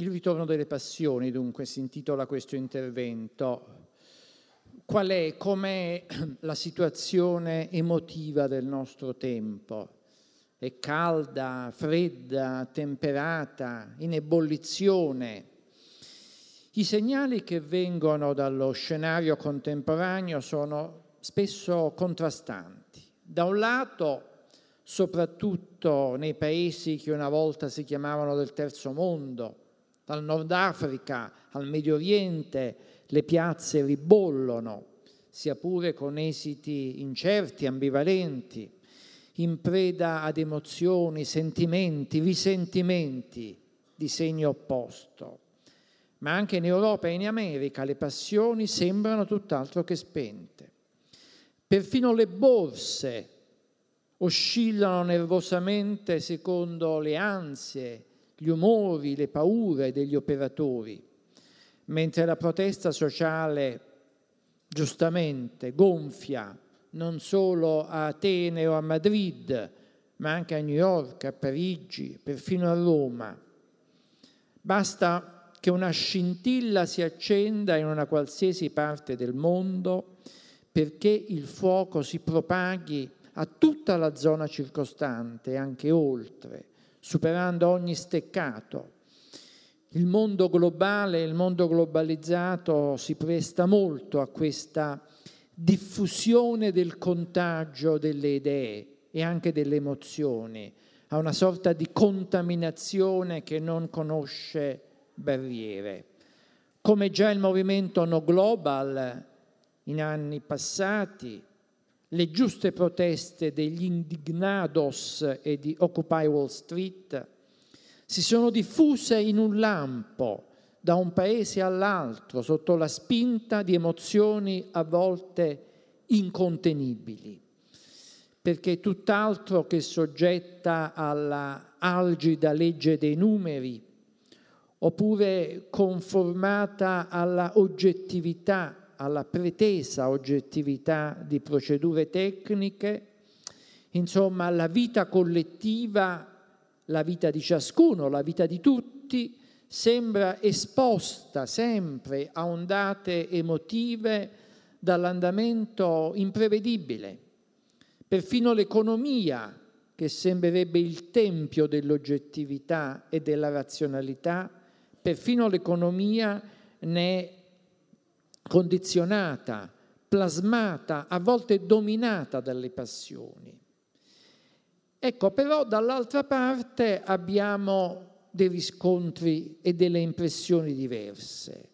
Il ritorno delle passioni, dunque, si intitola questo intervento. Qual è, com'è la situazione emotiva del nostro tempo? È calda, fredda, temperata, in ebollizione? I segnali che vengono dallo scenario contemporaneo sono spesso contrastanti. Da un lato, soprattutto nei paesi che una volta si chiamavano del terzo mondo, dal Nord Africa al Medio Oriente le piazze ribollono, sia pure con esiti incerti, ambivalenti, in preda ad emozioni, sentimenti, risentimenti di segno opposto. Ma anche in Europa e in America le passioni sembrano tutt'altro che spente. Perfino le borse oscillano nervosamente secondo le ansie, gli umori, le paure degli operatori, mentre la protesta sociale giustamente gonfia non solo a Atene o a Madrid, ma anche a New York, a Parigi, perfino a Roma. Basta che una scintilla si accenda in una qualsiasi parte del mondo perché il fuoco si propaghi a tutta la zona circostante, anche oltre, superando ogni steccato. Il mondo globale, il mondo globalizzato si presta molto a questa diffusione del contagio delle idee e anche delle emozioni, a una sorta di contaminazione che non conosce barriere. Come già il movimento No Global in anni passati le giuste proteste degli indignados e di Occupy Wall Street si sono diffuse in un lampo da un paese all'altro sotto la spinta di emozioni a volte incontenibili, perché tutt'altro che soggetta alla algida legge dei numeri, oppure conformata alla oggettività alla pretesa oggettività di procedure tecniche, insomma la vita collettiva, la vita di ciascuno, la vita di tutti, sembra esposta sempre a ondate emotive dall'andamento imprevedibile. Perfino l'economia, che sembrerebbe il tempio dell'oggettività e della razionalità, perfino l'economia ne è condizionata, plasmata, a volte dominata dalle passioni. Ecco, però dall'altra parte abbiamo dei riscontri e delle impressioni diverse.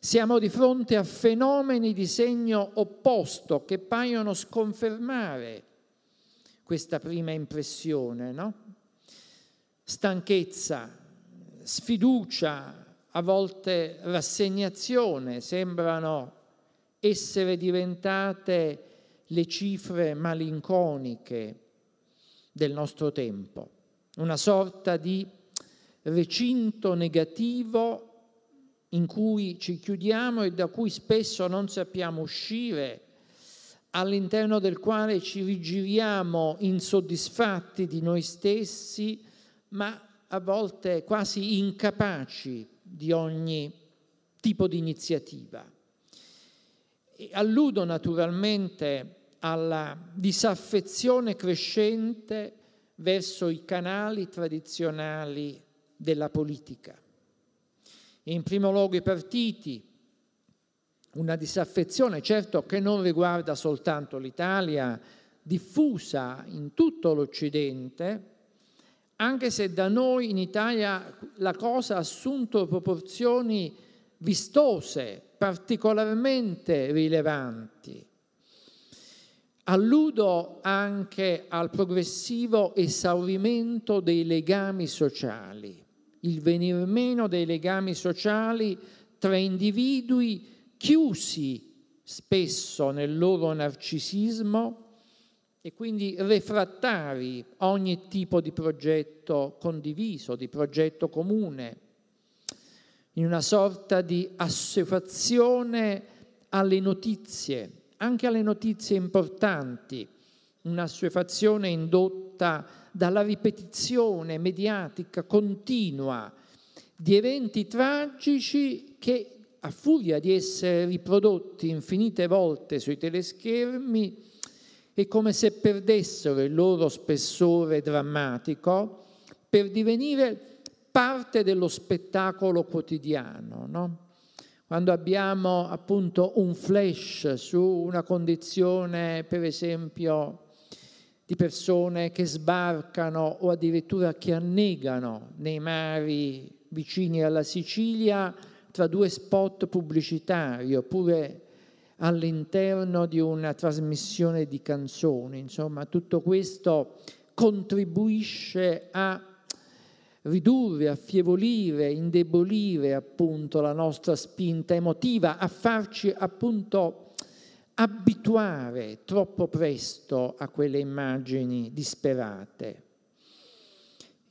Siamo di fronte a fenomeni di segno opposto che paiono sconfermare questa prima impressione, no? Stanchezza, sfiducia, a volte rassegnazione, sembrano essere diventate le cifre malinconiche del nostro tempo, una sorta di recinto negativo in cui ci chiudiamo e da cui spesso non sappiamo uscire, all'interno del quale ci rigiriamo insoddisfatti di noi stessi, ma a volte quasi incapaci di ogni tipo di iniziativa. E alludo naturalmente alla disaffezione crescente verso i canali tradizionali della politica. In primo luogo i partiti, una disaffezione certo che non riguarda soltanto l'Italia, diffusa in tutto l'Occidente, anche se da noi in Italia la cosa ha assunto proporzioni vistose, particolarmente rilevanti. Alludo anche al progressivo esaurimento dei legami sociali, il venir meno dei legami sociali tra individui chiusi spesso nel loro narcisismo e quindi refrattari ogni tipo di progetto condiviso, di progetto comune, in una sorta di assuefazione alle notizie, anche alle notizie importanti, un'assuefazione indotta dalla ripetizione mediatica continua di eventi tragici che a furia di essere riprodotti infinite volte sui teleschermi è come se perdessero il loro spessore drammatico per divenire parte dello spettacolo quotidiano. No? Quando abbiamo appunto un flash su una condizione, per esempio, di persone che sbarcano o addirittura che annegano nei mari vicini alla Sicilia tra due spot pubblicitari oppure all'interno di una trasmissione di canzoni. Insomma, tutto questo contribuisce a ridurre, affievolire, indebolire appunto la nostra spinta emotiva, a farci appunto abituare troppo presto a quelle immagini disperate.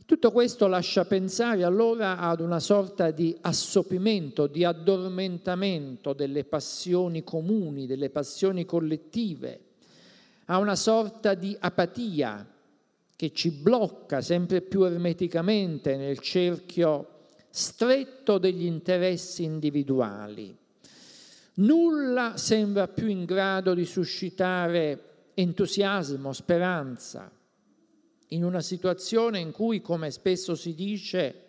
Tutto questo lascia pensare allora ad una sorta di assopimento, di addormentamento delle passioni comuni, delle passioni collettive, a una sorta di apatia che ci blocca sempre più ermeticamente nel cerchio stretto degli interessi individuali. Nulla sembra più in grado di suscitare entusiasmo, speranza, in una situazione in cui, come spesso si dice,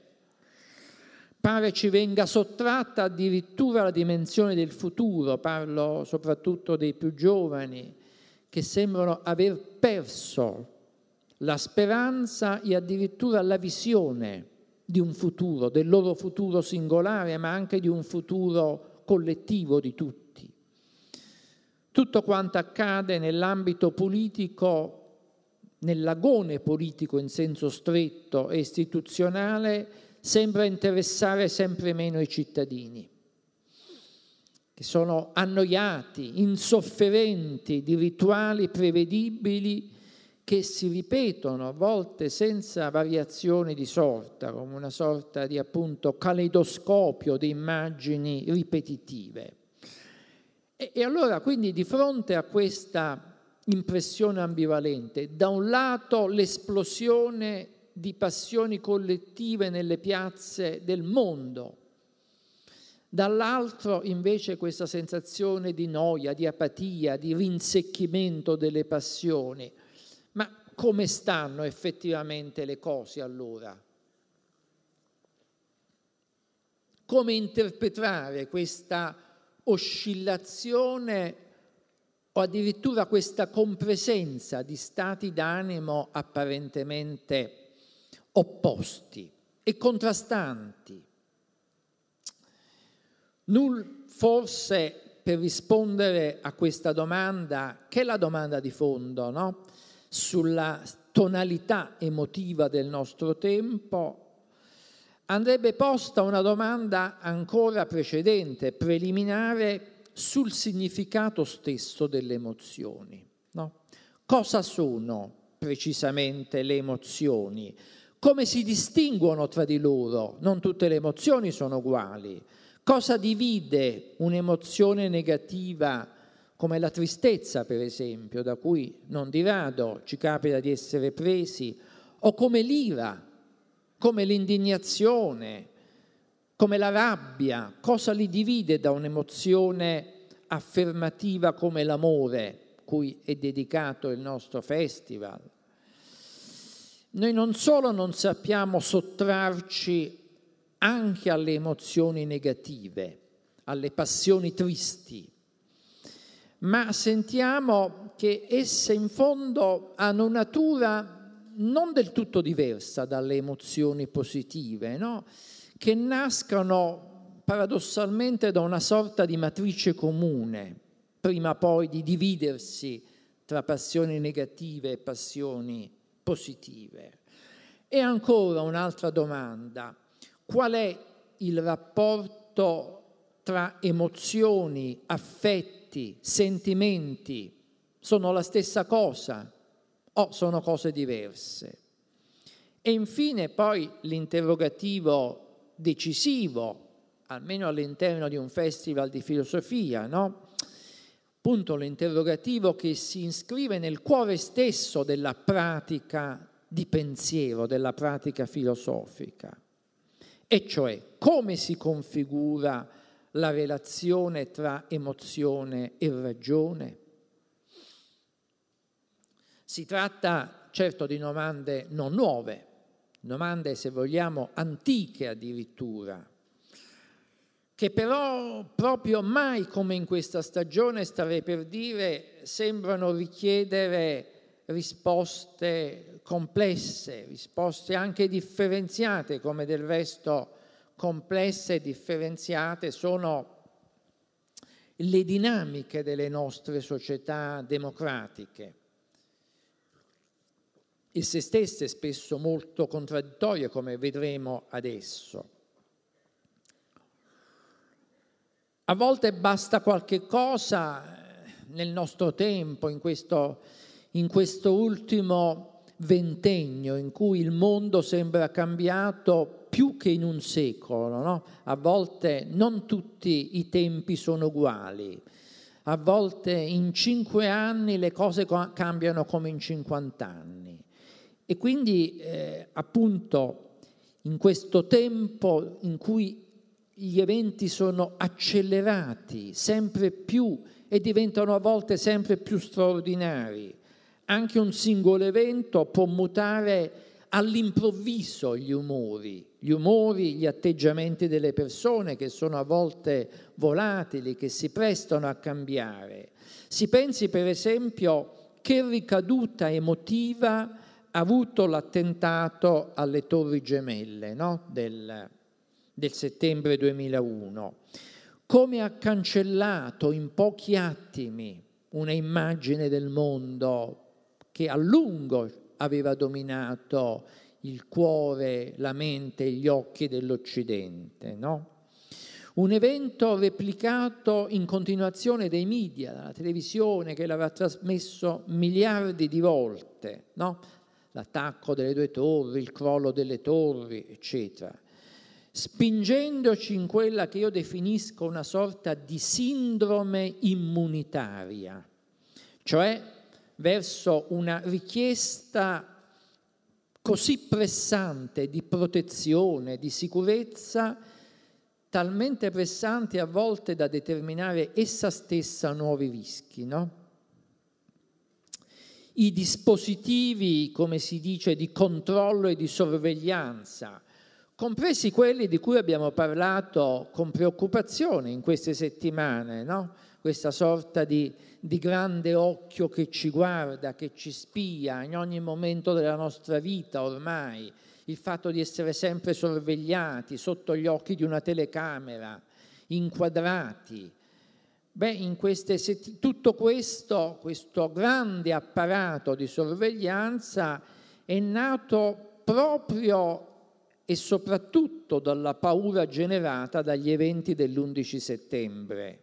pare ci venga sottratta addirittura la dimensione del futuro, parlo soprattutto dei più giovani, che sembrano aver perso la speranza e addirittura la visione di un futuro, del loro futuro singolare, ma anche di un futuro collettivo di tutti. Tutto quanto accade nell'ambito politico, nell'agone politico in senso stretto e istituzionale, sembra interessare sempre meno i cittadini, che sono annoiati, insofferenti di rituali prevedibili che si ripetono a volte senza variazioni di sorta, come una sorta di appunto caleidoscopio di immagini ripetitive. E, e allora quindi di fronte a questa impressione ambivalente, da un lato l'esplosione di passioni collettive nelle piazze del mondo, dall'altro invece questa sensazione di noia, di apatia, di rinsecchimento delle passioni, ma come stanno effettivamente le cose allora? Come interpretare questa oscillazione o addirittura questa compresenza di stati d'animo apparentemente opposti e contrastanti? Null forse per rispondere a questa domanda, che è la domanda di fondo, no? sulla tonalità emotiva del nostro tempo, andrebbe posta una domanda ancora precedente, preliminare, sul significato stesso delle emozioni. No? Cosa sono precisamente le emozioni? Come si distinguono tra di loro? Non tutte le emozioni sono uguali. Cosa divide un'emozione negativa come la tristezza, per esempio, da cui non di rado ci capita di essere presi, o come l'ira, come l'indignazione, come la rabbia, cosa li divide da un'emozione affermativa come l'amore, cui è dedicato il nostro festival. Noi non solo non sappiamo sottrarci anche alle emozioni negative, alle passioni tristi, ma sentiamo che esse in fondo hanno natura non del tutto diversa dalle emozioni positive, no? Che nascono paradossalmente da una sorta di matrice comune, prima poi di dividersi tra passioni negative e passioni positive. E ancora un'altra domanda, qual è il rapporto tra emozioni, affetti, sentimenti sono la stessa cosa o sono cose diverse? E infine poi l'interrogativo decisivo, almeno all'interno di un festival di filosofia, no? Appunto l'interrogativo che si iscrive nel cuore stesso della pratica di pensiero, della pratica filosofica. E cioè, come si configura la relazione tra emozione e ragione? Si tratta certo di domande non nuove, domande se vogliamo antiche addirittura, che però proprio mai come in questa stagione, starei per dire, sembrano richiedere risposte complesse, risposte anche differenziate, come del resto complesse e differenziate sono le dinamiche delle nostre società democratiche, esse stesse spesso molto contraddittorie, come vedremo adesso. A volte basta qualche cosa eh, nel nostro tempo, in questo in questo ultimo ventennio in cui il mondo sembra cambiato più che in un secolo. No? A volte non tutti i tempi sono uguali, a volte in cinque anni le cose cambiano come in 50 anni. E quindi eh, appunto in questo tempo in cui gli eventi sono accelerati sempre più e diventano a volte sempre più straordinari, anche un singolo evento può mutare all'improvviso gli umori, gli umori, gli atteggiamenti delle persone che sono a volte volatili, che si prestano a cambiare. Si pensi per esempio che ricaduta emotiva avuto l'attentato alle Torri Gemelle no? del, del settembre 2001, come ha cancellato in pochi attimi una immagine del mondo che a lungo aveva dominato il cuore, la mente e gli occhi dell'Occidente. No? Un evento replicato in continuazione dai media, dalla televisione che l'aveva trasmesso miliardi di volte, no? L'attacco delle due torri, il crollo delle torri, eccetera, spingendoci in quella che io definisco una sorta di sindrome immunitaria, cioè verso una richiesta così pressante di protezione, di sicurezza, talmente pressante a volte da determinare essa stessa nuovi rischi. No? I dispositivi, come si dice, di controllo e di sorveglianza, compresi quelli di cui abbiamo parlato con preoccupazione in queste settimane, no? questa sorta di di grande occhio che ci guarda, che ci spia in ogni momento della nostra vita ormai, il fatto di essere sempre sorvegliati sotto gli occhi di una telecamera, inquadrati. Beh, in queste sett- tutto questo, questo grande apparato di sorveglianza è nato proprio e soprattutto dalla paura generata dagli eventi dell'11 settembre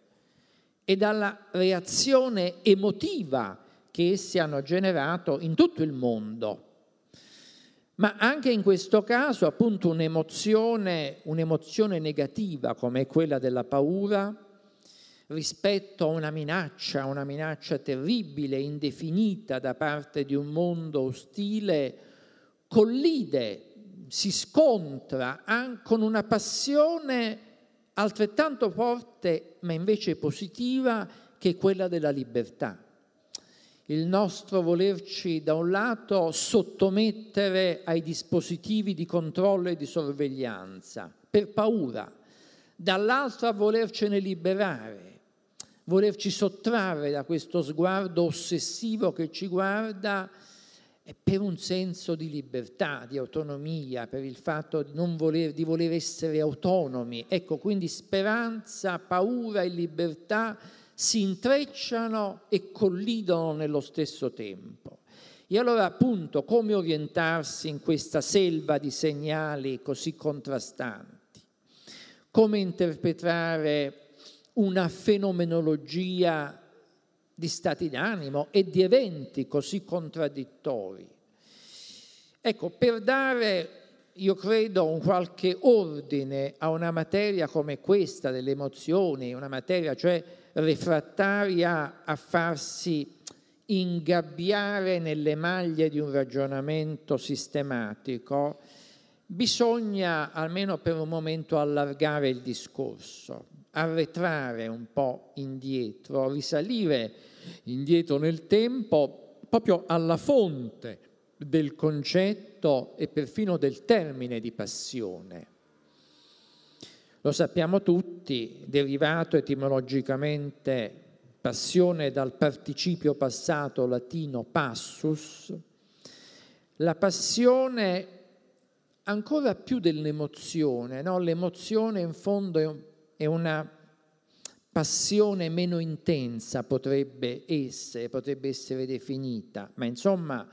e dalla reazione emotiva che essi hanno generato in tutto il mondo. Ma anche in questo caso, appunto, un'emozione, un'emozione negativa come quella della paura rispetto a una minaccia, una minaccia terribile, indefinita da parte di un mondo ostile, collide, si scontra con una passione altrettanto forte ma invece positiva che è quella della libertà. Il nostro volerci da un lato sottomettere ai dispositivi di controllo e di sorveglianza per paura, dall'altro a volercene liberare, volerci sottrarre da questo sguardo ossessivo che ci guarda è per un senso di libertà, di autonomia, per il fatto di, voler, di voler essere autonomi. Ecco, quindi speranza, paura e libertà si intrecciano e collidono nello stesso tempo. E allora appunto come orientarsi in questa selva di segnali così contrastanti? Come interpretare una fenomenologia di stati d'animo e di eventi così contraddittori. Ecco, per dare, io credo, un qualche ordine a una materia come questa delle emozioni, una materia cioè refrattaria a farsi ingabbiare nelle maglie di un ragionamento sistematico, bisogna almeno per un momento allargare il discorso, arretrare un po' indietro, risalire indietro nel tempo proprio alla fonte del concetto e perfino del termine di passione. Lo sappiamo tutti, derivato etimologicamente passione dal participio passato latino passus, la passione ancora più dell'emozione, no? l'emozione in fondo è una passione meno intensa, potrebbe essere, potrebbe essere definita, ma insomma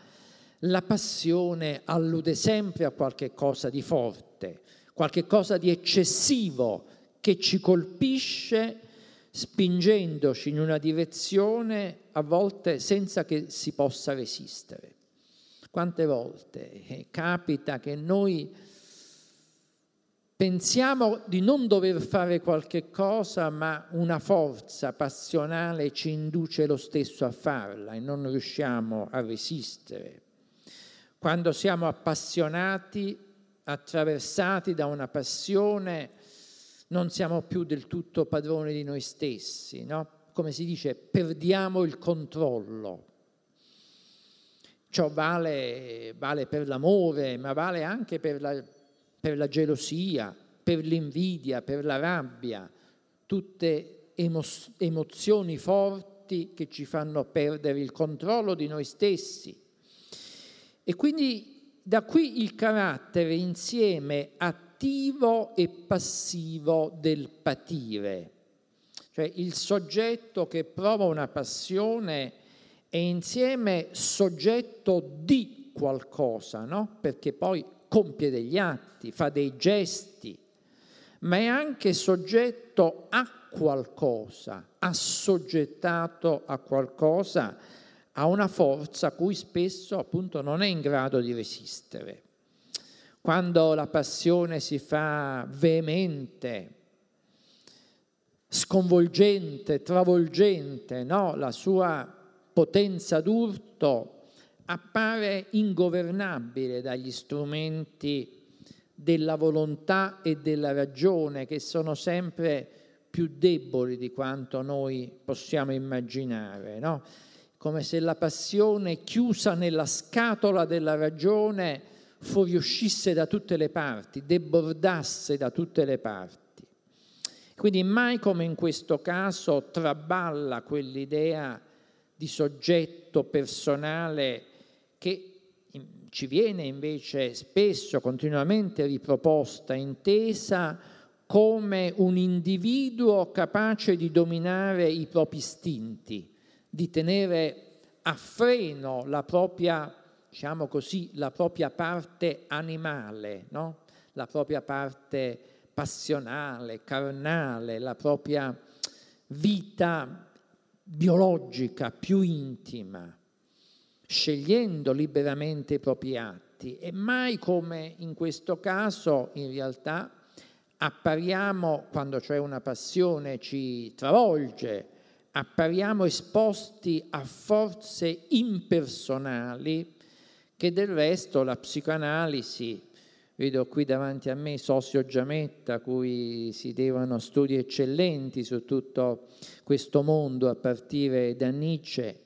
la passione allude sempre a qualche cosa di forte, qualche cosa di eccessivo che ci colpisce spingendoci in una direzione a volte senza che si possa resistere. Quante volte eh, capita che noi pensiamo di non dover fare qualche cosa, ma una forza passionale ci induce lo stesso a farla e non riusciamo a resistere. Quando siamo appassionati, attraversati da una passione, non siamo più del tutto padroni di noi stessi, no? Come si dice, perdiamo il controllo. Ciò vale, vale per l'amore, ma vale anche per la, per la gelosia, per l'invidia, per la rabbia, tutte emo- emozioni forti che ci fanno perdere il controllo di noi stessi. E quindi da qui il carattere insieme attivo e passivo del patire. Cioè il soggetto che prova una passione è insieme soggetto di qualcosa, no? Perché poi compie degli atti, fa dei gesti, ma è anche soggetto a qualcosa, assoggettato a qualcosa, a una forza cui spesso appunto non è in grado di resistere. Quando la passione si fa veemente, sconvolgente, travolgente, no? la sua potenza d'urto appare ingovernabile dagli strumenti della volontà e della ragione che sono sempre più deboli di quanto noi possiamo immaginare, no? come se la passione chiusa nella scatola della ragione fuoriuscisse da tutte le parti, debordasse da tutte le parti. Quindi mai come in questo caso traballa quell'idea di soggetto personale che ci viene invece spesso, continuamente riproposta, intesa come un individuo capace di dominare i propri istinti, di tenere a freno la propria diciamo così, la propria parte animale, no? la propria parte passionale, carnale, la propria vita biologica più intima, scegliendo liberamente i propri atti. E mai come in questo caso in realtà appariamo, quando cioè una passione ci travolge, appariamo esposti a forze impersonali che del resto la psicoanalisi, vedo qui davanti a me Sosio Giametta, cui si devono studi eccellenti su tutto questo mondo a partire da Nietzsche,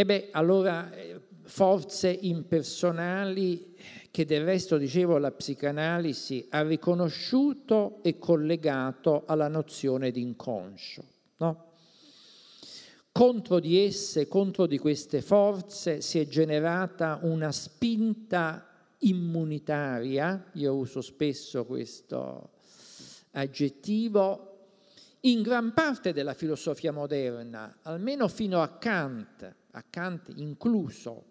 e beh, allora eh, forze impersonali che del resto, dicevo, la psicanalisi ha riconosciuto e collegato alla nozione di inconscio. No? Contro di esse, contro di queste forze si è generata una spinta immunitaria, io uso spesso questo aggettivo, in gran parte della filosofia moderna, almeno fino a Kant, a Kant incluso,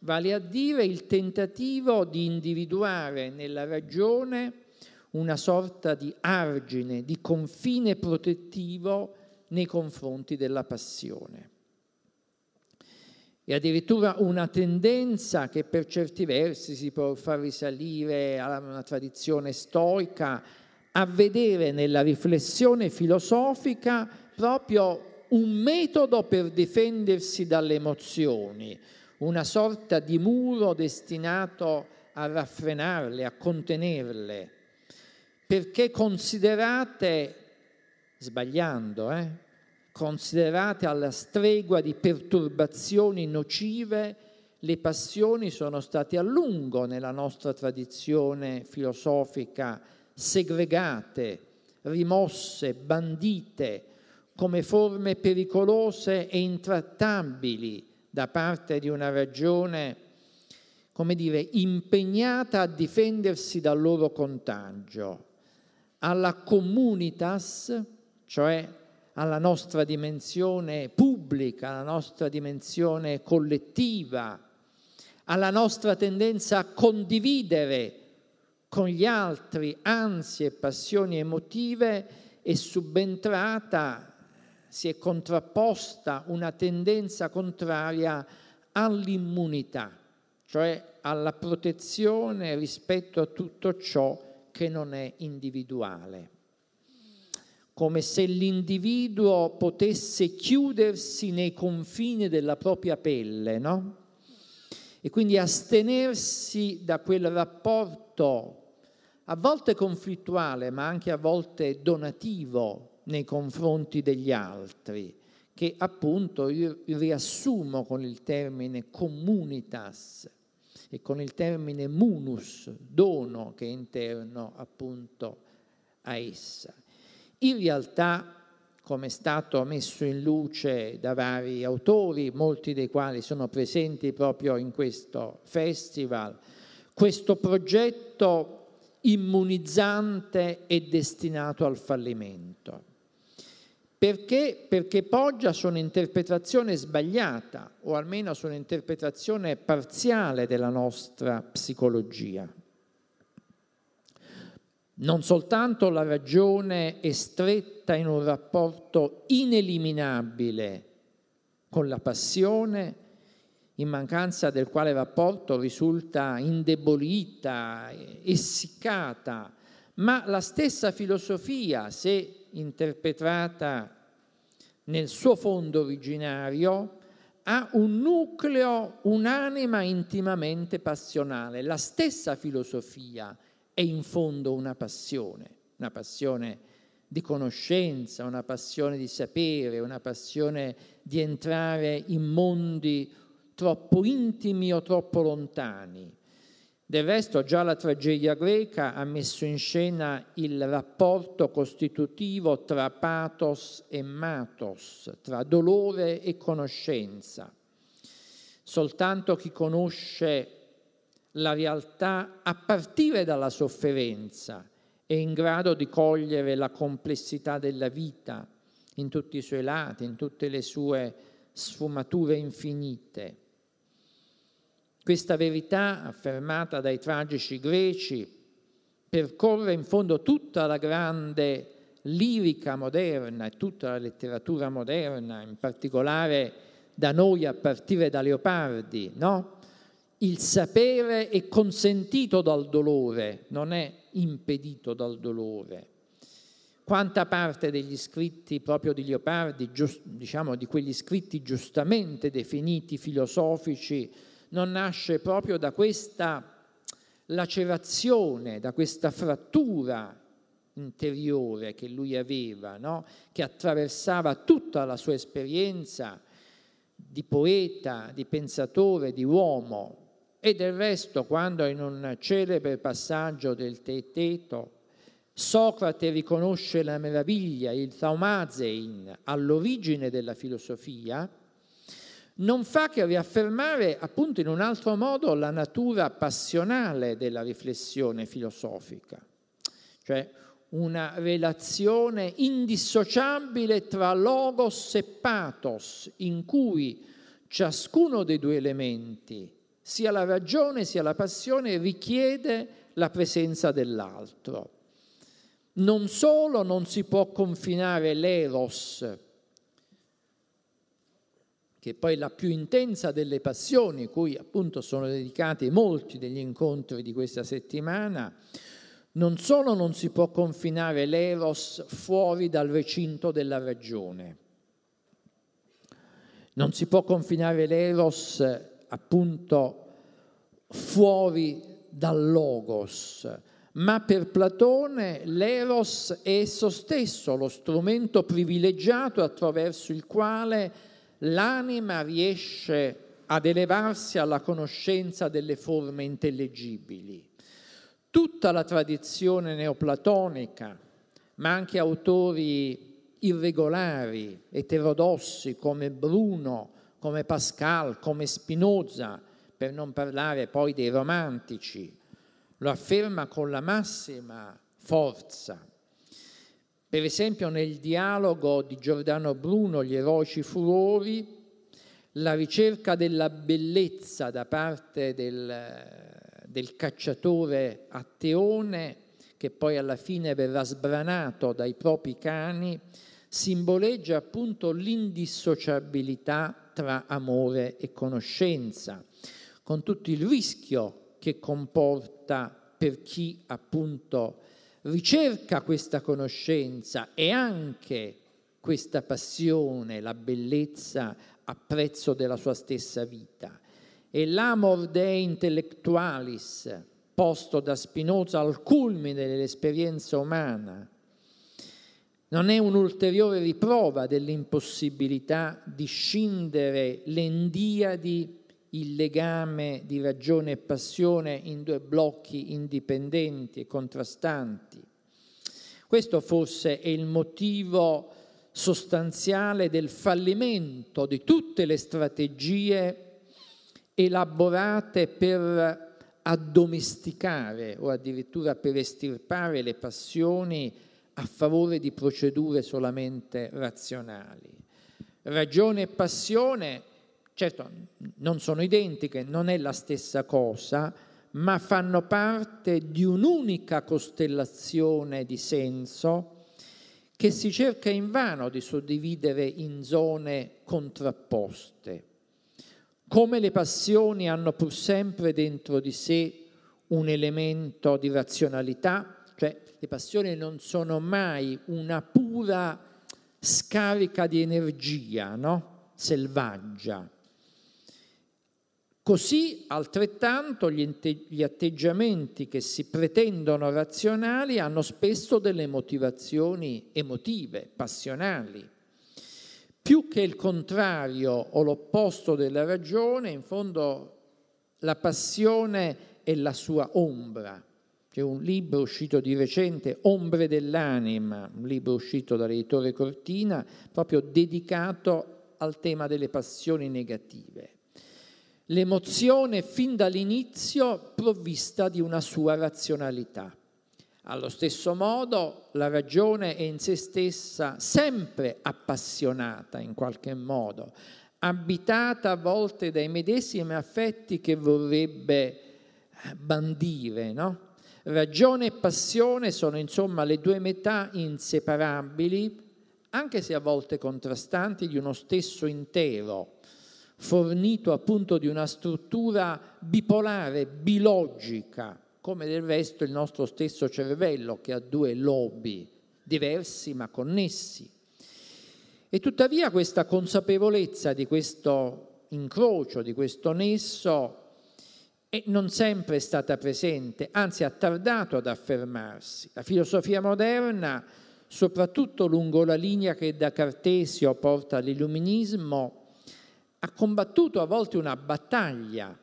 vale a dire il tentativo di individuare nella ragione una sorta di argine, di confine protettivo nei confronti della passione. E addirittura una tendenza che per certi versi si può far risalire a una tradizione stoica, a vedere nella riflessione filosofica proprio un metodo per difendersi dalle emozioni, una sorta di muro destinato a raffrenarle, a contenerle, perché considerate, sbagliando, eh, considerate alla stregua di perturbazioni nocive, le passioni sono state a lungo nella nostra tradizione filosofica segregate, rimosse, bandite come forme pericolose e intrattabili da parte di una ragione, come dire, impegnata a difendersi dal loro contagio, alla communitas, cioè alla nostra dimensione pubblica, alla nostra dimensione collettiva, alla nostra tendenza a condividere con gli altri ansie e passioni emotive è subentrata, si è contrapposta una tendenza contraria all'immunità, cioè alla protezione rispetto a tutto ciò che non è individuale. Come se l'individuo potesse chiudersi nei confini della propria pelle, no? E quindi astenersi da quel rapporto a volte conflittuale, ma anche a volte donativo nei confronti degli altri, che appunto io riassumo con il termine communitas e con il termine munus, dono che è interno appunto a essa. In realtà, come è stato messo in luce da vari autori, molti dei quali sono presenti proprio in questo festival, questo progetto immunizzante e destinato al fallimento. Perché? Perché poggia su un'interpretazione sbagliata o almeno su un'interpretazione parziale della nostra psicologia. Non soltanto la ragione è stretta in un rapporto ineliminabile con la passione, in mancanza del quale rapporto risulta indebolita, essiccata, ma la stessa filosofia, se interpretata nel suo fondo originario, ha un nucleo, un'anima intimamente passionale. La stessa filosofia è in fondo una passione, una passione di conoscenza, una passione di sapere, una passione di entrare in mondi troppo intimi o troppo lontani. Del resto già la tragedia greca ha messo in scena il rapporto costitutivo tra pathos e matos, tra dolore e conoscenza. Soltanto chi conosce la realtà a partire dalla sofferenza è in grado di cogliere la complessità della vita in tutti i suoi lati, in tutte le sue sfumature infinite. Questa verità, affermata dai tragici greci, percorre in fondo tutta la grande lirica moderna e tutta la letteratura moderna, in particolare da noi a partire da Leopardi, no? Il sapere è consentito dal dolore, non è impedito dal dolore. Quanta parte degli scritti proprio di Leopardi, giust, diciamo di quegli scritti giustamente definiti filosofici, non nasce proprio da questa lacerazione, da questa frattura interiore che lui aveva, no? che attraversava tutta la sua esperienza di poeta, di pensatore, di uomo. E del resto, quando in un celebre passaggio del Teeteto Socrate riconosce la meraviglia, il thaumazein, all'origine della filosofia, non fa che riaffermare appunto in un altro modo la natura passionale della riflessione filosofica, cioè una relazione indissociabile tra logos e pathos, in cui ciascuno dei due elementi, sia la ragione sia la passione, richiede la presenza dell'altro. Non solo non si può confinare l'eros, che è poi la più intensa delle passioni, cui appunto sono dedicati molti degli incontri di questa settimana, non solo non si può confinare l'eros fuori dal recinto della ragione, non si può confinare l'eros appunto fuori dal logos, ma per Platone l'eros è esso stesso, lo strumento privilegiato attraverso il quale l'anima riesce ad elevarsi alla conoscenza delle forme intellegibili. Tutta la tradizione neoplatonica, ma anche autori irregolari, eterodossi come Bruno, come Pascal, come Spinoza, per non parlare poi dei romantici, lo afferma con la massima forza. Per esempio nel dialogo di Giordano Bruno, Gli eroici furori, la ricerca della bellezza da parte del, del cacciatore Atteone, che poi alla fine verrà sbranato dai propri cani, simboleggia appunto l'indissociabilità tra amore e conoscenza, con tutto il rischio che comporta per chi appunto ricerca questa conoscenza e anche questa passione, la bellezza a prezzo della sua stessa vita. E l'amor dei intellectualis, posto da Spinoza al culmine dell'esperienza umana, non è un'ulteriore riprova dell'impossibilità di scindere l'endiadi, il legame di ragione e passione in due blocchi indipendenti e contrastanti. Questo forse è il motivo sostanziale del fallimento di tutte le strategie elaborate per addomesticare o addirittura per estirpare le passioni a favore di procedure solamente razionali. Ragione e passione, certo, non sono identiche, non è la stessa cosa, ma fanno parte di un'unica costellazione di senso che si cerca invano di suddividere in zone contrapposte. Come le passioni hanno pur sempre dentro di sé un elemento di razionalità, cioè le passioni non sono mai una pura scarica di energia, no? selvaggia. Così altrettanto gli, atteggiamenti che si pretendono razionali hanno spesso delle motivazioni emotive, passionali. Più che il contrario o l'opposto della ragione, in fondo la passione è la sua ombra. C'è un libro uscito di recente, Ombre dell'anima, un libro uscito dall'editore Cortina, proprio dedicato al tema delle passioni negative l'emozione fin dall'inizio provvista di una sua razionalità. Allo stesso modo la ragione è in se stessa sempre appassionata in qualche modo, abitata a volte dai medesimi affetti che vorrebbe eh, bandire, no? Ragione e passione sono insomma le due metà inseparabili, anche se a volte contrastanti, di uno stesso intero fornito appunto di una struttura bipolare, bilogica, come del resto il nostro stesso cervello che ha due lobi diversi ma connessi. E tuttavia questa consapevolezza di questo incrocio, di questo nesso, non sempre è stata presente, anzi ha tardato ad affermarsi. La filosofia moderna, soprattutto lungo la linea che da Cartesio porta all'illuminismo, ha combattuto a volte una battaglia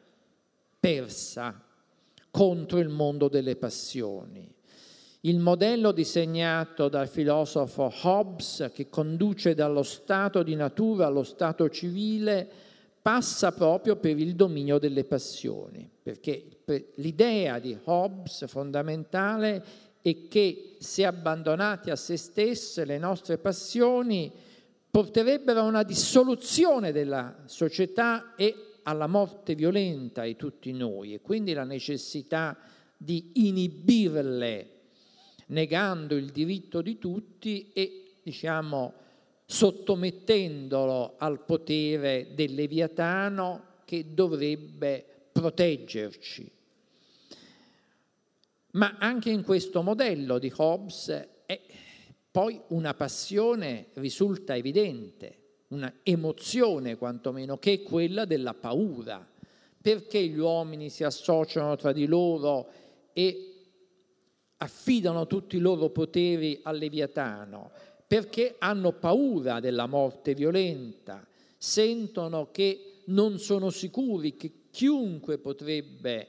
persa contro il mondo delle passioni. Il modello disegnato dal filosofo Hobbes, che conduce dallo stato di natura allo stato civile, passa proprio per il dominio delle passioni, perché l'idea di Hobbes fondamentale è che se abbandonate a se stesse le nostre passioni, porterebbero a una dissoluzione della società e alla morte violenta di tutti noi e quindi la necessità di inibirle negando il diritto di tutti e diciamo sottomettendolo al potere del Leviatano che dovrebbe proteggerci. Ma anche in questo modello di Hobbes è poi una passione risulta evidente, una emozione quantomeno, che è quella della paura, perché gli uomini si associano tra di loro e affidano tutti i loro poteri al Leviatano? Perché hanno paura della morte violenta, sentono che non sono sicuri che chiunque potrebbe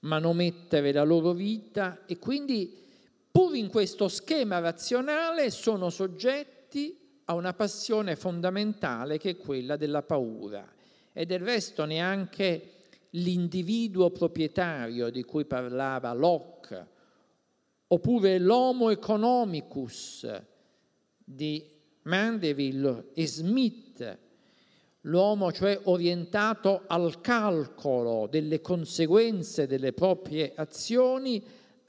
manomettere la loro vita e quindi pur in questo schema razionale sono soggetti a una passione fondamentale che è quella della paura. E del resto neanche l'individuo proprietario di cui parlava Locke, oppure l'homo economicus di Mandeville e Smith, l'uomo cioè orientato al calcolo delle conseguenze delle proprie azioni,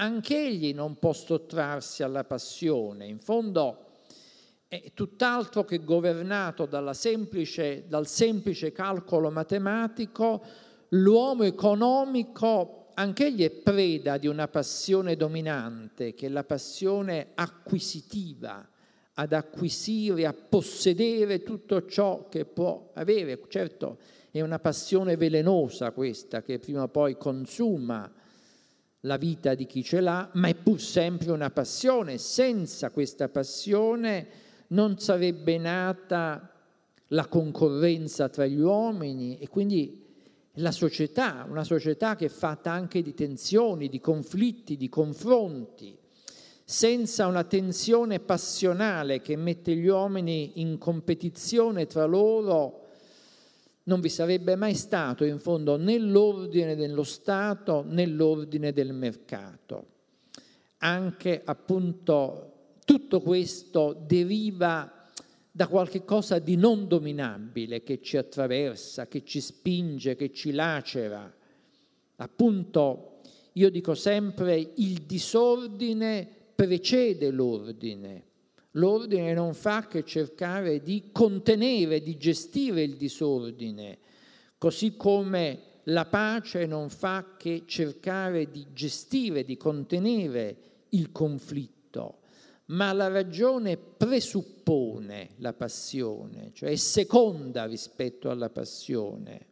anch'egli non può sottrarsi alla passione. In fondo è tutt'altro che governato semplice, dal semplice calcolo matematico, l'uomo economico anch'egli è preda di una passione dominante, che è la passione acquisitiva, ad acquisire, a possedere tutto ciò che può avere. Certo, è una passione velenosa questa, che prima o poi consuma la vita di chi ce l'ha, ma è pur sempre una passione. Senza questa passione non sarebbe nata la concorrenza tra gli uomini e quindi la società, una società che è fatta anche di tensioni, di conflitti, di confronti senza una tensione passionale che mette gli uomini in competizione tra loro, non vi sarebbe mai stato in fondo né l'ordine dello Stato né l'ordine del mercato. Anche appunto tutto questo deriva da qualche cosa di non dominabile che ci attraversa, che ci spinge, che ci lacera. Appunto, io dico sempre, il disordine precede l'ordine. L'ordine non fa che cercare di contenere, di gestire il disordine, così come la pace non fa che cercare di gestire, di contenere il conflitto, ma la ragione presuppone la passione, cioè è seconda rispetto alla passione.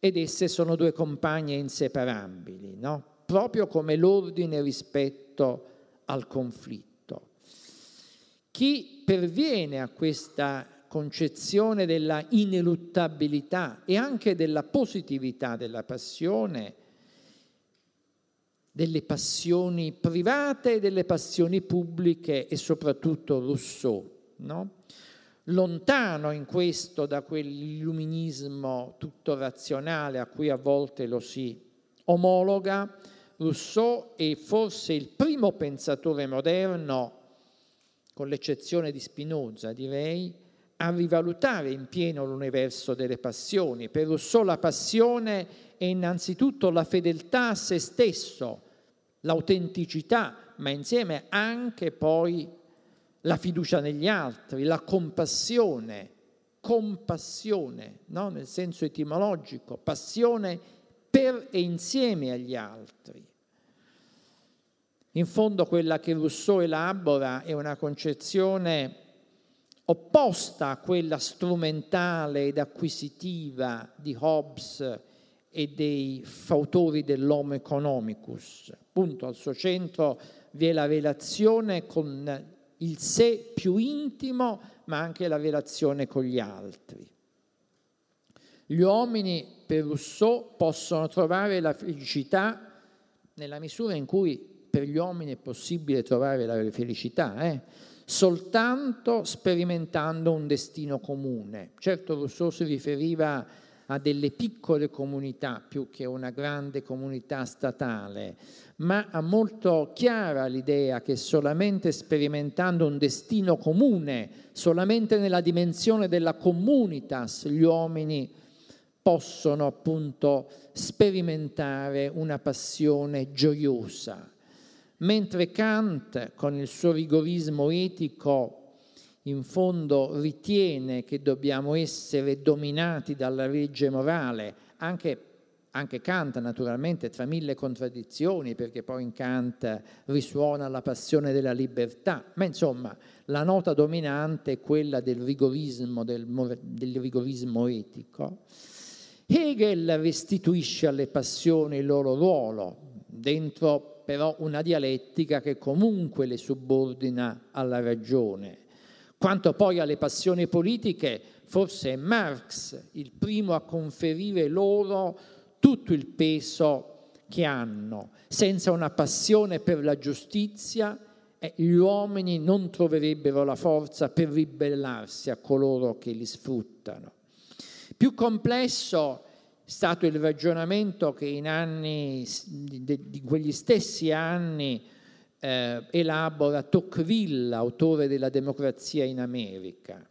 Ed esse sono due compagne inseparabili, no? proprio come l'ordine rispetto al conflitto. Chi perviene a questa concezione della ineluttabilità e anche della positività della passione, delle passioni private e delle passioni pubbliche e soprattutto Rousseau, no? lontano in questo da quell'illuminismo tutto razionale a cui a volte lo si omologa, Rousseau è forse il primo pensatore moderno, con l'eccezione di Spinoza direi, a rivalutare in pieno l'universo delle passioni. Per Rousseau la passione è innanzitutto la fedeltà a se stesso, l'autenticità, ma insieme anche poi la fiducia negli altri, la compassione, compassione, no? nel senso etimologico, passione per e insieme agli altri. In fondo quella che Rousseau elabora è una concezione opposta a quella strumentale ed acquisitiva di Hobbes e dei fautori dell'Homo economicus. Appunto, al suo centro vi è la relazione con il sé più intimo, ma anche la relazione con gli altri. Gli uomini, per Rousseau, possono trovare la felicità nella misura in cui per gli uomini è possibile trovare la felicità, eh? soltanto sperimentando un destino comune. Certo Rousseau si riferiva a delle piccole comunità più che una grande comunità statale, ma ha molto chiara l'idea che solamente sperimentando un destino comune, solamente nella dimensione della communitas, gli uomini possono appunto sperimentare una passione gioiosa mentre Kant, con il suo rigorismo etico, in fondo ritiene che dobbiamo essere dominati dalla legge morale, anche, anche, Kant naturalmente tra mille contraddizioni, perché poi in Kant risuona la passione della libertà, ma insomma la nota dominante è quella del rigorismo, del, del rigorismo etico. Hegel restituisce alle passioni il loro ruolo, dentro però una dialettica che comunque le subordina alla ragione. Quanto poi alle passioni politiche, forse è Marx il primo a conferire loro tutto il peso che hanno. Senza una passione per la giustizia, eh, gli uomini non troverebbero la forza per ribellarsi a coloro che li sfruttano. Più complesso stato il ragionamento che in anni, di quegli stessi anni, eh, elabora Tocqueville, autore della democrazia in America.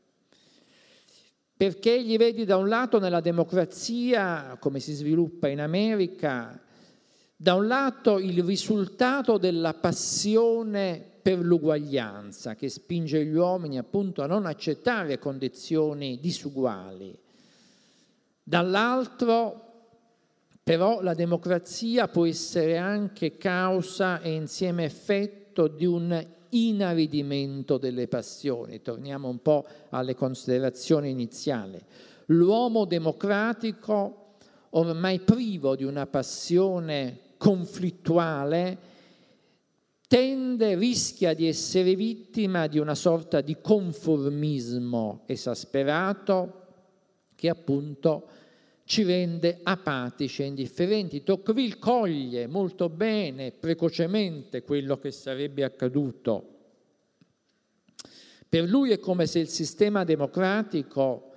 Perché gli vedi da un lato nella democrazia, come si sviluppa in America, da un lato il risultato della passione per l'uguaglianza che spinge gli uomini appunto a non accettare condizioni disuguali. Dall'altro però la democrazia può essere anche causa e insieme effetto di un inaridimento delle passioni. Torniamo un po' alle considerazioni iniziali. L'uomo democratico, ormai privo di una passione conflittuale, tende, rischia di essere vittima di una sorta di conformismo esasperato che appunto ci rende apatici e indifferenti. Tocqueville coglie molto bene, precocemente, quello che sarebbe accaduto. Per lui è come se il sistema democratico,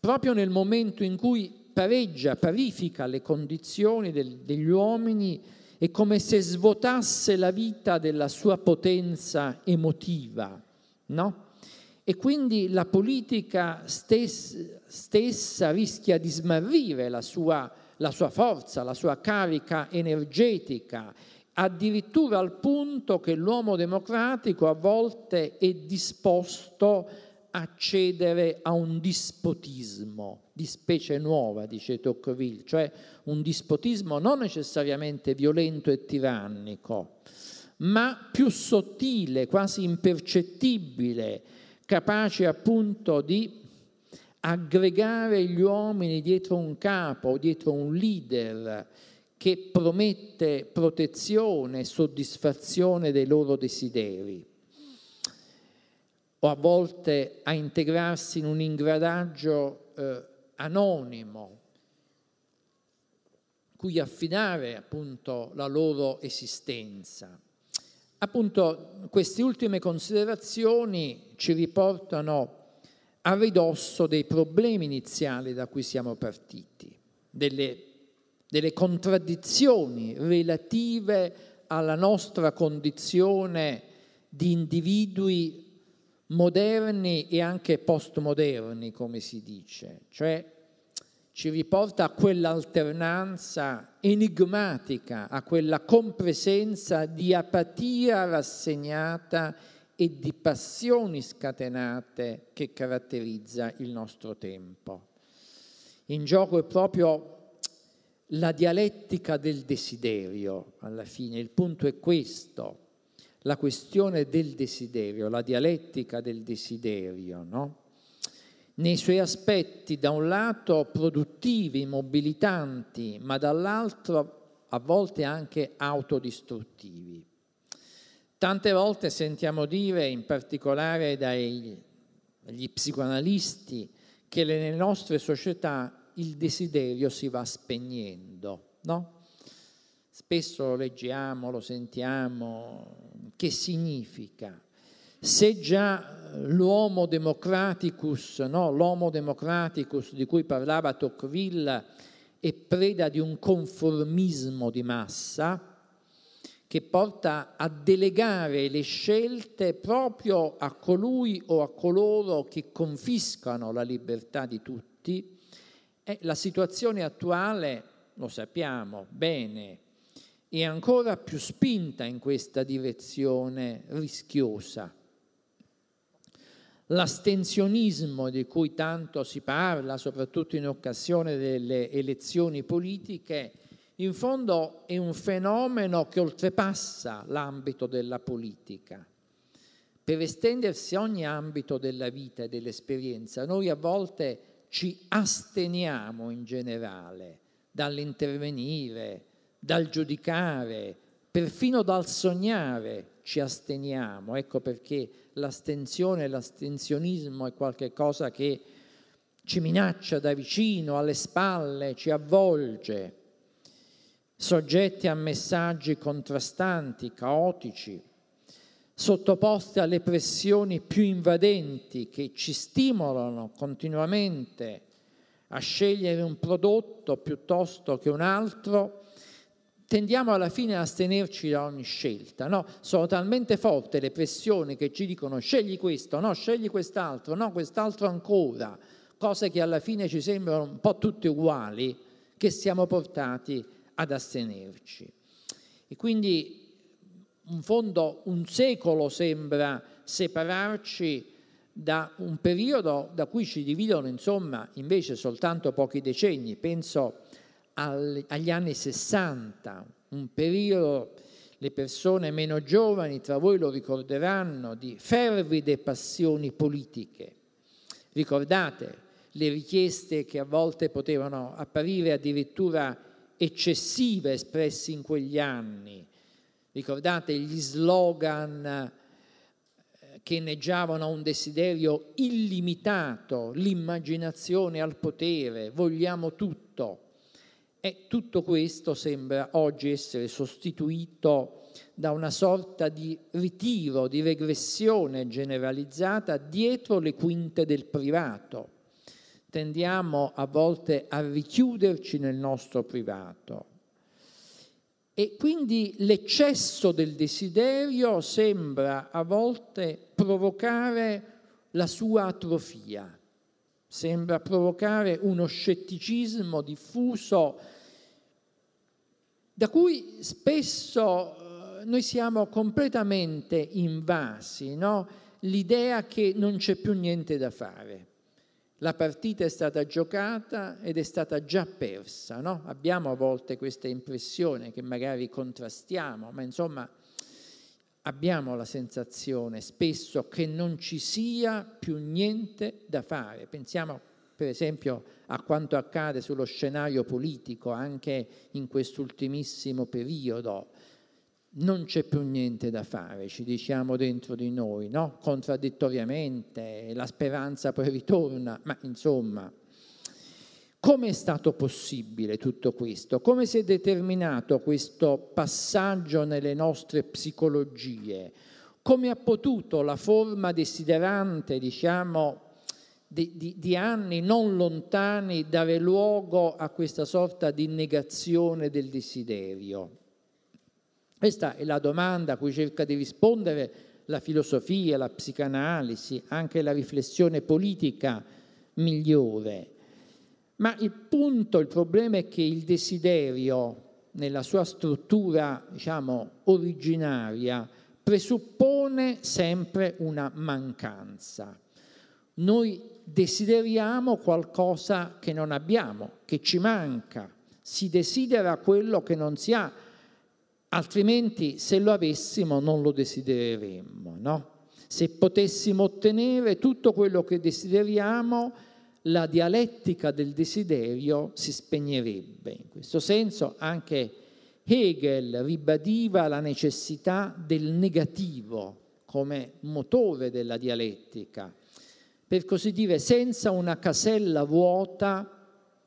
proprio nel momento in cui pareggia, parifica le condizioni del, degli uomini, è come se svuotasse la vita della sua potenza emotiva, no? E quindi la politica stessa, stessa rischia di smarrire la sua, la sua forza, la sua carica energetica, addirittura al punto che l'uomo democratico a volte è disposto a cedere a un dispotismo di specie nuova, dice Tocqueville, cioè un dispotismo non necessariamente violento e tirannico, ma più sottile, quasi impercettibile, capace appunto di aggregare gli uomini dietro un capo, dietro un leader che promette protezione e soddisfazione dei loro desideri, o a volte a integrarsi in un ingradaggio eh, anonimo, cui affidare appunto la loro esistenza. Appunto, queste ultime considerazioni ci riportano a ridosso dei problemi iniziali da cui siamo partiti, delle, delle contraddizioni relative alla nostra condizione di individui moderni e anche postmoderni, come si dice, cioè ci riporta a quell'alternanza enigmatica, a quella compresenza di apatia rassegnata e di passioni scatenate che caratterizza il nostro tempo. In gioco è proprio la dialettica del desiderio, alla fine, il punto è questo, la questione del desiderio, la dialettica del desiderio, no? Nei suoi aspetti da un lato produttivi, mobilitanti, ma dall'altro a volte anche autodistruttivi. Tante volte sentiamo dire, in particolare dagli psicoanalisti, che nelle nostre società il desiderio si va spegnendo, no? Spesso lo leggiamo, lo sentiamo, che significa? Se già l'uomo democraticus, no? l'homo democraticus di cui parlava Tocqueville, è preda di un conformismo di massa che porta a delegare le scelte proprio a colui o a coloro che confiscano la libertà di tutti, e la situazione attuale, lo sappiamo bene, è ancora più spinta in questa direzione rischiosa l'astensionismo di cui tanto si parla, soprattutto in occasione delle elezioni politiche, in fondo è un fenomeno che oltrepassa l'ambito della politica, per estendersi a ogni ambito della vita e dell'esperienza. Noi a volte ci asteniamo in generale dall'intervenire, dal giudicare, perfino dal sognare ci asteniamo. Ecco perché l'astensione, l'astensionismo è qualcosa che ci minaccia da vicino, alle spalle, ci avvolge, soggetti a messaggi contrastanti, caotici, sottoposti alle pressioni più invadenti che ci stimolano continuamente a scegliere un prodotto piuttosto che un altro, tendiamo alla fine a astenerci da ogni scelta. No? Sono talmente forti le pressioni che ci dicono scegli questo, no, scegli quest'altro, no, quest'altro ancora, cose che alla fine ci sembrano un po' tutte uguali, che siamo portati ad astenerci. E quindi in fondo un secolo sembra separarci da un periodo da cui ci dividono insomma invece soltanto pochi decenni, penso agli anni 60, un periodo, le persone meno giovani tra voi lo ricorderanno, di fervide passioni politiche. Ricordate le richieste che a volte potevano apparire addirittura eccessive espresse in quegli anni. Ricordate gli slogan che inneggiavano un desiderio illimitato, l'immaginazione al potere, vogliamo tutto. E tutto questo sembra oggi essere sostituito da una sorta di ritiro, di regressione generalizzata dietro le quinte del privato. Tendiamo a volte a richiuderci nel nostro privato e quindi l'eccesso del desiderio sembra a volte provocare la sua atrofia, sembra provocare uno scetticismo diffuso da cui spesso eh, noi siamo completamente invasi, no? l'idea che non c'è più niente da fare la partita è stata giocata ed è stata già persa. No? Abbiamo a volte questa impressione che magari contrastiamo, ma insomma abbiamo la sensazione spesso che non ci sia più niente da fare. Pensiamo per esempio a quanto accade sullo scenario politico anche in quest'ultimissimo periodo non c'è più niente da fare, ci diciamo dentro di noi, no? contraddittoriamente, la speranza poi ritorna, ma insomma, come è stato possibile tutto questo? Come si è determinato questo passaggio nelle nostre psicologie? Come ha potuto la forma desiderante, diciamo, di, di, di anni non lontani dare luogo a questa sorta di negazione del desiderio? Questa è la domanda a cui cerca di rispondere la filosofia, la psicanalisi, anche la riflessione politica migliore. Ma il punto, il problema è che il desiderio, nella sua struttura, diciamo, originaria, presuppone sempre una mancanza. Noi desideriamo qualcosa che non abbiamo, che ci manca. Si desidera quello che non si ha altrimenti se lo avessimo non lo desidereremmo, no? Se potessimo ottenere tutto quello che desideriamo, la dialettica del desiderio si spegnerebbe. In questo senso anche Hegel ribadiva la necessità del negativo come motore della dialettica. Per così dire, senza una casella vuota,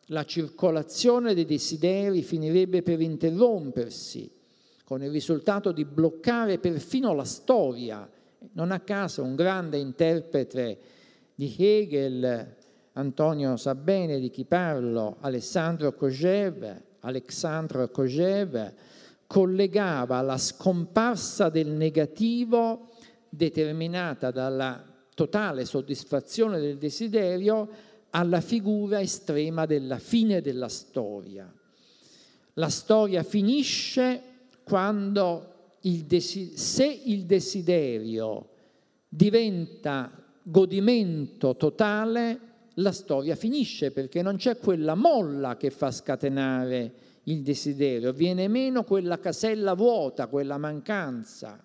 la circolazione dei desideri finirebbe per interrompersi con il risultato di bloccare perfino la storia. Non a caso un grande interprete di Hegel, Antonio sa bene di chi parlo, Alessandro Kojev, Alexandre Kojev, collegava la scomparsa del negativo determinata dalla totale soddisfazione del desiderio alla figura estrema della fine della storia. La storia finisce quando il desi- se il desiderio diventa godimento totale, la storia finisce perché non c'è quella molla che fa scatenare il desiderio, viene meno quella casella vuota, quella mancanza.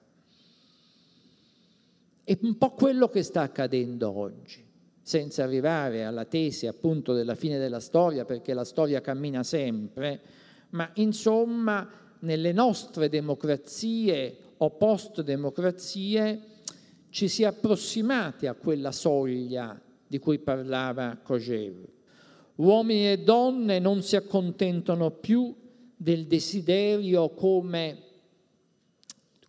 È un po' quello che sta accadendo oggi. senza arrivare alla tesi appunto della fine della storia, perché la storia cammina sempre, ma insomma nelle nostre democrazie o post-democrazie ci si è approssimati a quella soglia di cui parlava Cogev. Uomini e donne non si accontentano più del desiderio come,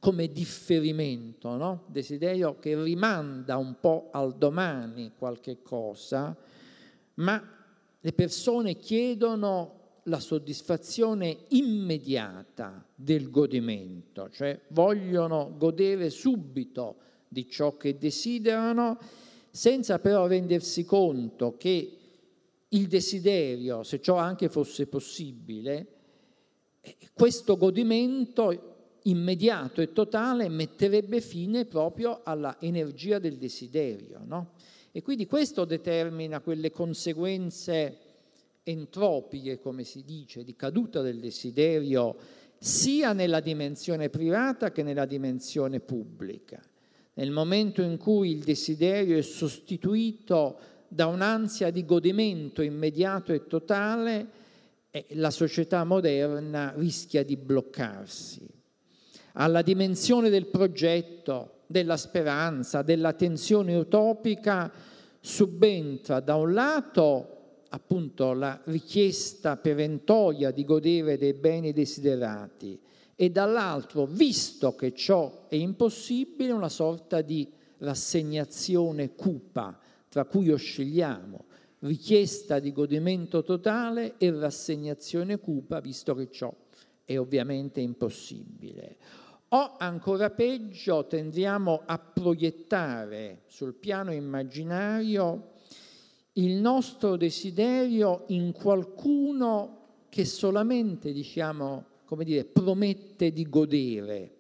come differimento, no? desiderio che rimanda un po' al domani qualche cosa, ma le persone chiedono la soddisfazione immediata del godimento, cioè vogliono godere subito di ciò che desiderano, senza però rendersi conto che il desiderio, se ciò anche fosse possibile, eh, questo godimento immediato e totale metterebbe fine proprio alla energia del desiderio. No? E quindi questo determina quelle conseguenze entropiche, come si dice, di caduta del desiderio, sia nella dimensione privata che nella dimensione pubblica. Nel momento in cui il desiderio è sostituito da un'ansia di godimento immediato e totale, eh, la società moderna rischia di bloccarsi. Alla dimensione del progetto, della speranza, della tensione utopica subentra da un lato appunto la richiesta perentoria di godere dei beni desiderati e dall'altro, visto che ciò è impossibile, una sorta di rassegnazione cupa tra cui oscilliamo, richiesta di godimento totale e rassegnazione cupa, visto che ciò è ovviamente impossibile. O ancora peggio, tendiamo a proiettare sul piano immaginario il nostro desiderio in qualcuno che solamente, diciamo, come dire, promette di godere,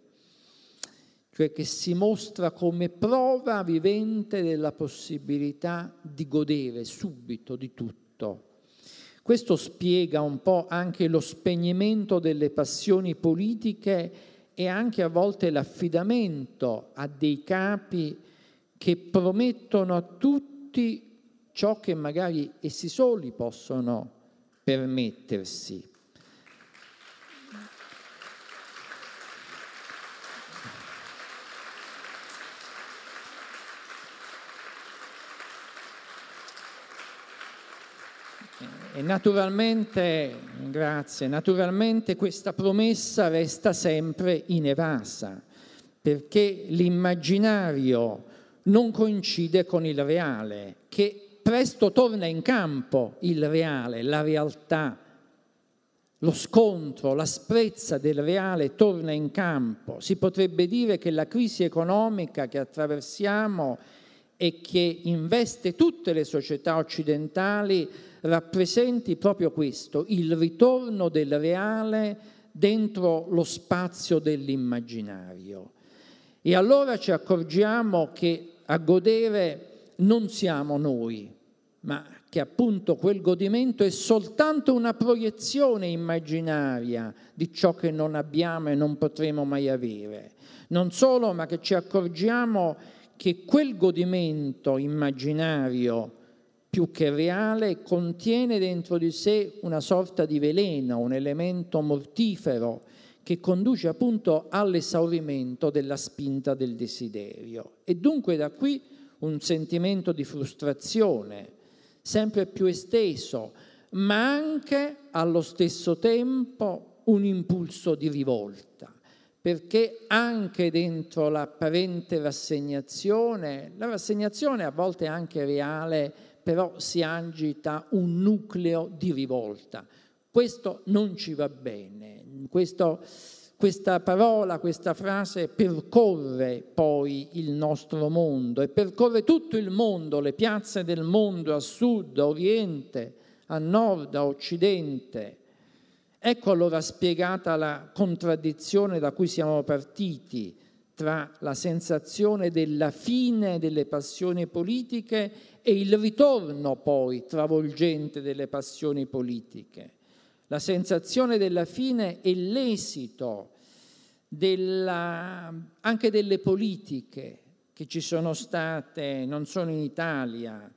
cioè che si mostra come prova vivente della possibilità di godere subito di tutto. Questo spiega un po' anche lo spegnimento delle passioni politiche e anche a volte l'affidamento a dei capi che promettono a tutti ciò che magari essi soli possono permettersi. E naturalmente, grazie, naturalmente questa promessa resta sempre inevasa, perché l'immaginario non coincide con il reale, che presto torna in campo il reale, la realtà, lo scontro, l'asprezza del reale torna in campo. Si potrebbe dire che la crisi economica che attraversiamo e che investe tutte le società occidentali rappresenti proprio questo, il ritorno del reale dentro lo spazio dell'immaginario. E allora ci accorgiamo che a godere non siamo noi, ma che appunto quel godimento è soltanto una proiezione immaginaria di ciò che non abbiamo e non potremo mai avere. Non solo, ma che ci accorgiamo che quel godimento immaginario più che reale, contiene dentro di sé una sorta di veleno, un elemento mortifero che conduce appunto all'esaurimento della spinta del desiderio. E dunque da qui un sentimento di frustrazione sempre più esteso, ma anche allo stesso tempo un impulso di rivolta, perché anche dentro l'apparente rassegnazione, la rassegnazione a volte anche reale, però si agita un nucleo di rivolta. Questo non ci va bene. Questo, questa parola, questa frase percorre poi il nostro mondo e percorre tutto il mondo, le piazze del mondo, a sud, a oriente, a nord, a occidente. Ecco allora spiegata la contraddizione da cui siamo partiti tra la sensazione della fine delle passioni politiche e il ritorno poi travolgente delle passioni politiche. La sensazione della fine è l'esito della, anche delle politiche che ci sono state, non solo in Italia,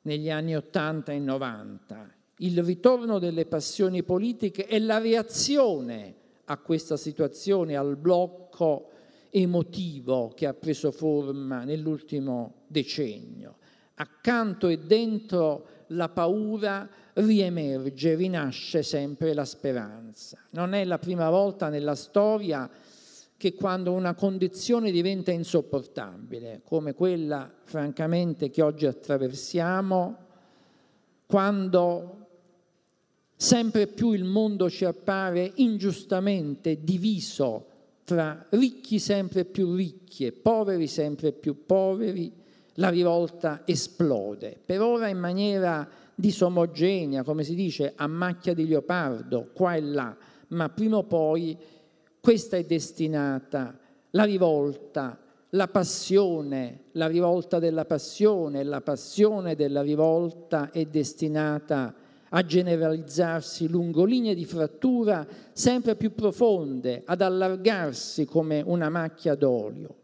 negli anni 80 e 90, il ritorno delle passioni politiche e la reazione a questa situazione, al blocco emotivo che ha preso forma nell'ultimo decennio. Accanto e dentro la paura riemerge, rinasce sempre la speranza. Non è la prima volta nella storia che quando una condizione diventa insopportabile, come quella francamente che oggi attraversiamo, quando sempre più il mondo ci appare ingiustamente diviso tra ricchi sempre più ricchi e poveri sempre più poveri, la rivolta esplode, per ora in maniera disomogenea, come si dice, a macchia di leopardo, qua e là, ma prima o poi questa è destinata, la rivolta, la passione, la rivolta della passione, la passione della rivolta è destinata a generalizzarsi lungo linee di frattura sempre più profonde, ad allargarsi come una macchia d'olio.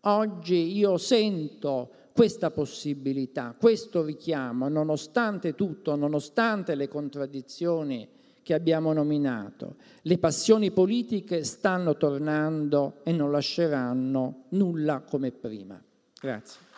Oggi io sento questa possibilità, questo richiamo, nonostante tutto, nonostante le contraddizioni che abbiamo nominato. Le passioni politiche stanno tornando e non lasceranno nulla come prima. Grazie.